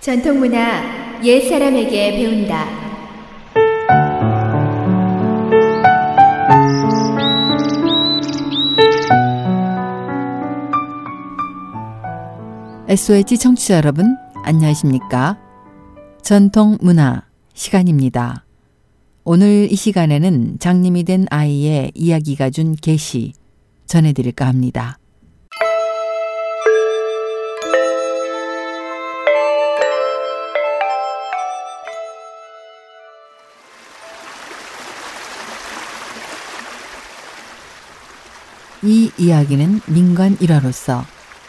전통문화 옛 사람에게 배운다. SOH 청취자 여러분, 안녕하십니까? 전통문화 시간입니다. 오늘 이 시간에는 장님이 된 아이의 이야기가 준 계시 전해드릴까 합니다. 이 이야기는 민간 일화로서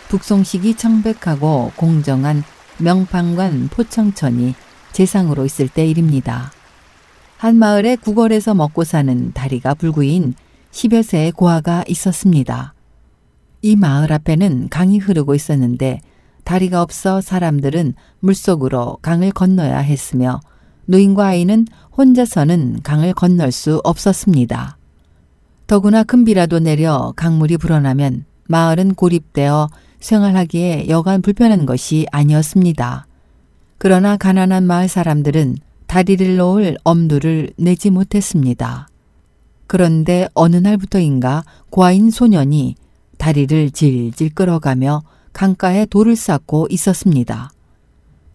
북송식이 청백하고 공정한 명판관 포청천이 재상으로 있을 때 일입니다. 한 마을에 구걸에서 먹고 사는 다리가 불구인 10여 세의 고아가 있었습니다. 이 마을 앞에는 강이 흐르고 있었는데 다리가 없어 사람들은 물속으로 강을 건너야 했으며 노인과 아이는 혼자서는 강을 건널 수 없었습니다. 더구나 큰 비라도 내려 강물이 불어나면 마을은 고립되어 생활하기에 여간 불편한 것이 아니었습니다. 그러나 가난한 마을 사람들은 다리를 놓을 엄두를 내지 못했습니다. 그런데 어느 날부터인가 고아인 소년이 다리를 질질 끌어가며 강가에 돌을 쌓고 있었습니다.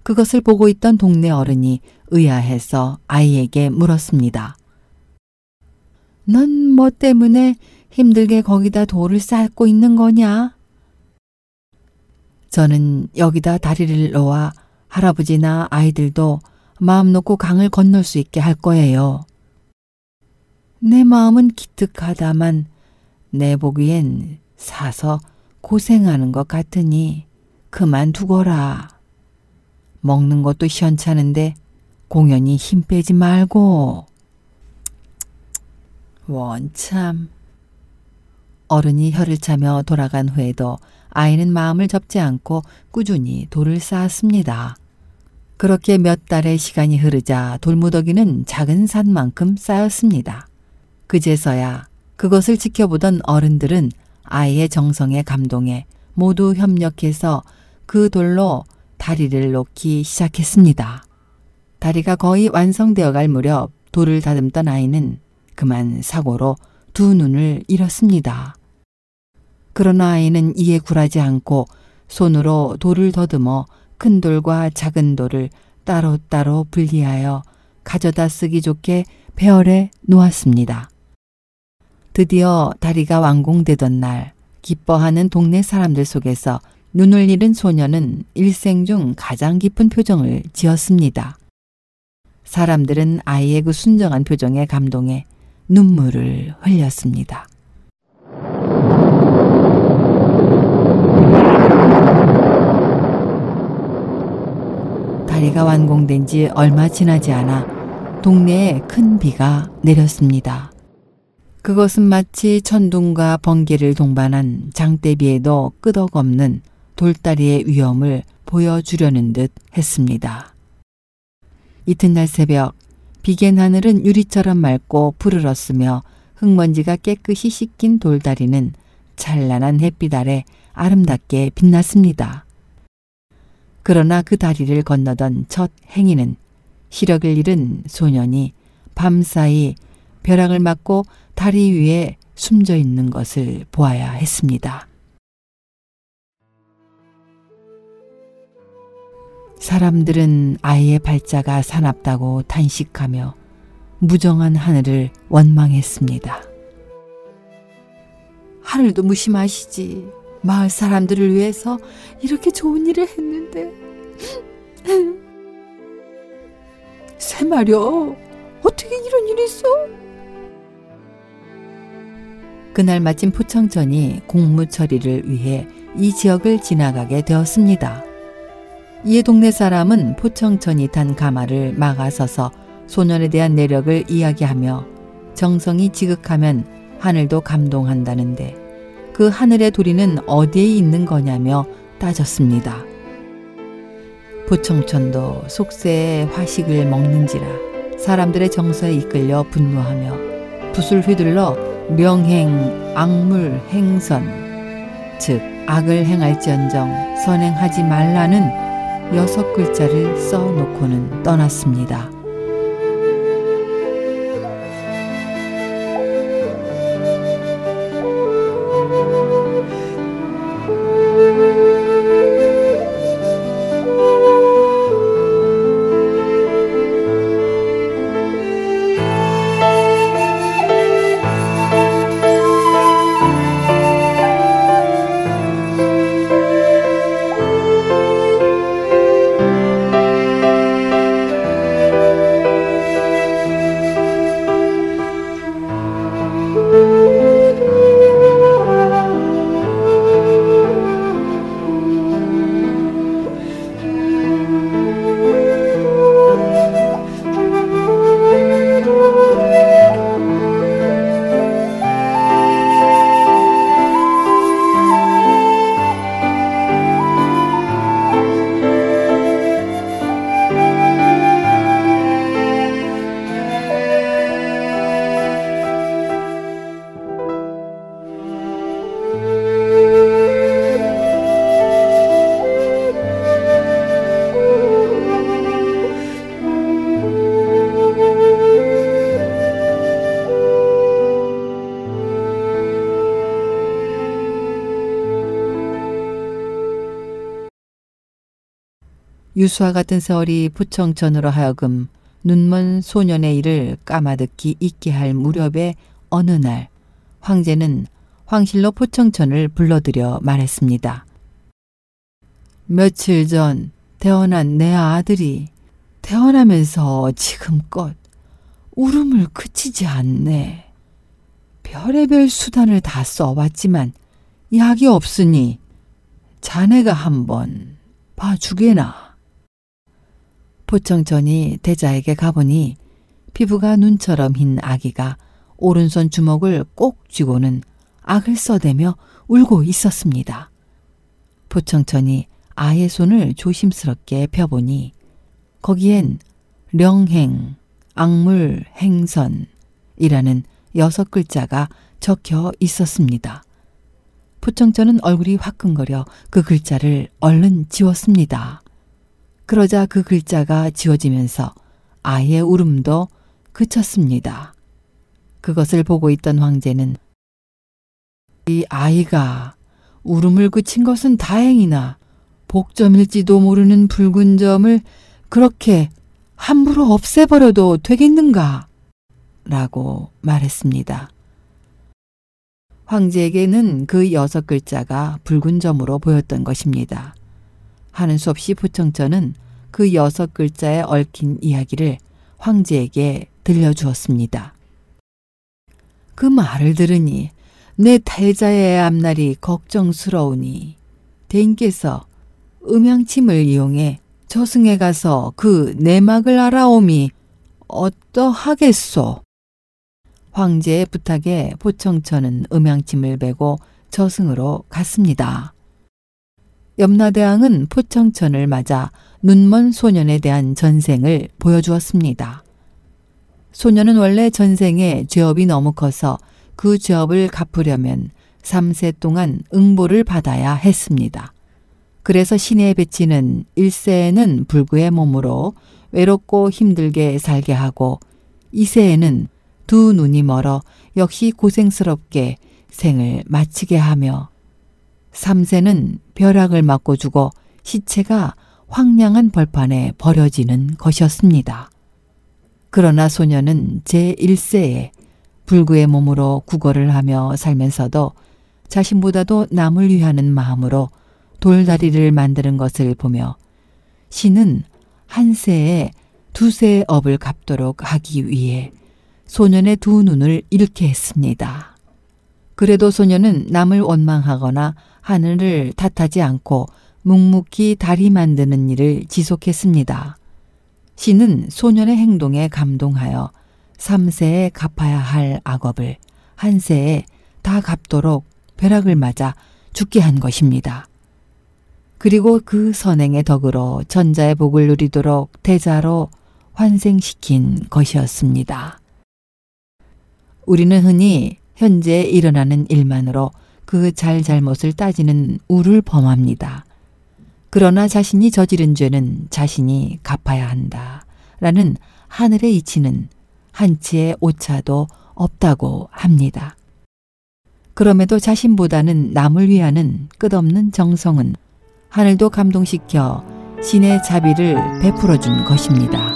그것을 보고 있던 동네 어른이 의아해서 아이에게 물었습니다. 넌 뭐 때문에 힘들게 거기다 돌을 쌓고 있는 거냐? 저는 여기다 다리를 놓아 할아버지나 아이들도 마음 놓고 강을 건널 수 있게 할 거예요. 내 마음은 기특하다만 내 보기엔 사서 고생하는 것 같으니 그만두거라. 먹는 것도 시원찮은데 공연히 힘 빼지 말고. 원참. 어른이 혀를 차며 돌아간 후에도 아이는 마음을 접지 않고 꾸준히 돌을 쌓았습니다. 그렇게 몇 달의 시간이 흐르자 돌무더기는 작은 산만큼 쌓였습니다. 그제서야 그것을 지켜보던 어른들은 아이의 정성에 감동해 모두 협력해서 그 돌로 다리를 놓기 시작했습니다. 다리가 거의 완성되어 갈 무렵 돌을 다듬던 아이는 그만 사고로 두 눈을 잃었습니다. 그러나 아이는 이에 굴하지 않고 손으로 돌을 더듬어 큰 돌과 작은 돌을 따로따로 분리하여 가져다 쓰기 좋게 배열에 놓았습니다. 드디어 다리가 완공되던 날 기뻐하는 동네 사람들 속에서 눈을 잃은 소녀는 일생 중 가장 깊은 표정을 지었습니다. 사람들은 아이의 그 순정한 표정에 감동해 눈물을 흘렸습니다. 다리가 완공된 지 얼마 지나지 않아 동네에 큰 비가 내렸습니다. 그것은 마치 천둥과 번개를 동반한 장대비에도 끄덕없는 돌다리의 위험을 보여주려는 듯 했습니다. 이튿날 새벽 비겐 하늘은 유리처럼 맑고 푸르렀으며 흙먼지가 깨끗이 씻긴 돌다리는 찬란한 햇빛 아래 아름답게 빛났습니다. 그러나 그 다리를 건너던 첫 행인은 시력을 잃은 소년이 밤사이 벼락을 맞고 다리 위에 숨져 있는 것을 보아야 했습니다. 사람들은 아이의 발자가 사납다고 탄식하며 무정한 하늘을 원망했습니다. 하늘도 무심하시지. 마을 사람들을 위해서 이렇게 좋은 일을 했는데. 새말여 어떻게 이런 일이 있어? 그날 마침 포청천이 공무 처리를 위해 이 지역을 지나가게 되었습니다. 이에 동네 사람은 포청천이 탄 가마를 막아서서 소년에 대한 내력을 이야기하며 정성이 지극하면 하늘도 감동한다는데 그 하늘의 도리는 어디에 있는 거냐며 따졌습니다. 포청천도 속세의 화식을 먹는지라 사람들의 정서에 이끌려 분노하며 붓을 휘둘러 명행, 악물, 행선 즉 악을 행할지언정 선행하지 말라는 여섯 글자를 써 놓고는 떠났습니다. 유수와 같은 세월이 부청천으로 하여금 눈먼 소년의 일을 까마득히 잊게 할 무렵에 어느 날 황제는 황실로 포청천을 불러들여 말했습니다. 며칠 전 태어난 내 아들이 태어나면서 지금껏 울음을 그치지 않네. 별의별 수단을 다 써봤지만 약이 없으니 자네가 한번 봐주게나. 포청천이 대자에게 가보니 피부가 눈처럼 흰 아기가 오른손 주먹을 꼭 쥐고는 악을 써대며 울고 있었습니다. 포청천이 아의 손을 조심스럽게 펴보니 거기엔 령행, 악물, 행선이라는 여섯 글자가 적혀 있었습니다. 포청천은 얼굴이 화끈거려 그 글자를 얼른 지웠습니다. 그러자 그 글자가 지워지면서 아이의 울음도 그쳤습니다. 그것을 보고 있던 황제는 이 아이가 울음을 그친 것은 다행이나 복점일지도 모르는 붉은 점을 그렇게 함부로 없애버려도 되겠는가? 라고 말했습니다. 황제에게는 그 여섯 글자가 붉은 점으로 보였던 것입니다. 하는 수 없이 부청천은 그 여섯 글자에 얽힌 이야기를 황제에게 들려주었습니다. 그 말을 들으니 내 탈자의 앞날이 걱정스러우니 대인께서 음양침을 이용해 저승에 가서 그 내막을 알아오미 어떠하겠소? 황제의 부탁에 보청천은 음양침을 베고 저승으로 갔습니다. 염라대왕은 포청천을 맞아 눈먼 소년에 대한 전생을 보여주었습니다. 소년은 원래 전생에 죄업이 너무 커서 그 죄업을 갚으려면 3세 동안 응보를 받아야 했습니다. 그래서 신의 배치는 1세에는 불구의 몸으로 외롭고 힘들게 살게 하고 2세에는 두 눈이 멀어 역시 고생스럽게 생을 마치게 하며 3세는 벼락을 맞고 죽어 시체가 황량한 벌판에 버려지는 것이었습니다. 그러나 소녀는 제1세에 불구의 몸으로 구걸을 하며 살면서도 자신보다도 남을 위하는 마음으로 돌다리를 만드는 것을 보며 신은 한 세에 두 세의 업을 갚도록 하기 위해 소년의 두 눈을 잃게 했습니다. 그래도 소년은 남을 원망하거나 하늘을 탓하지 않고 묵묵히 다리 만드는 일을 지속했습니다. 신은 소년의 행동에 감동하여 3세에 갚아야 할 악업을 한 세에 다 갚도록 벼락을 맞아 죽게 한 것입니다. 그리고 그 선행의 덕으로 전자의 복을 누리도록 대자로 환생시킨 것이었습니다. 우리는 흔히 현재 일어나는 일만으로 그 잘잘못을 따지는 우를 범합니다. 그러나 자신이 저지른 죄는 자신이 갚아야 한다. 라는 하늘의 이치는 한치의 오차도 없다고 합니다. 그럼에도 자신보다는 남을 위하는 끝없는 정성은 하늘도 감동시켜 신의 자비를 베풀어 준 것입니다.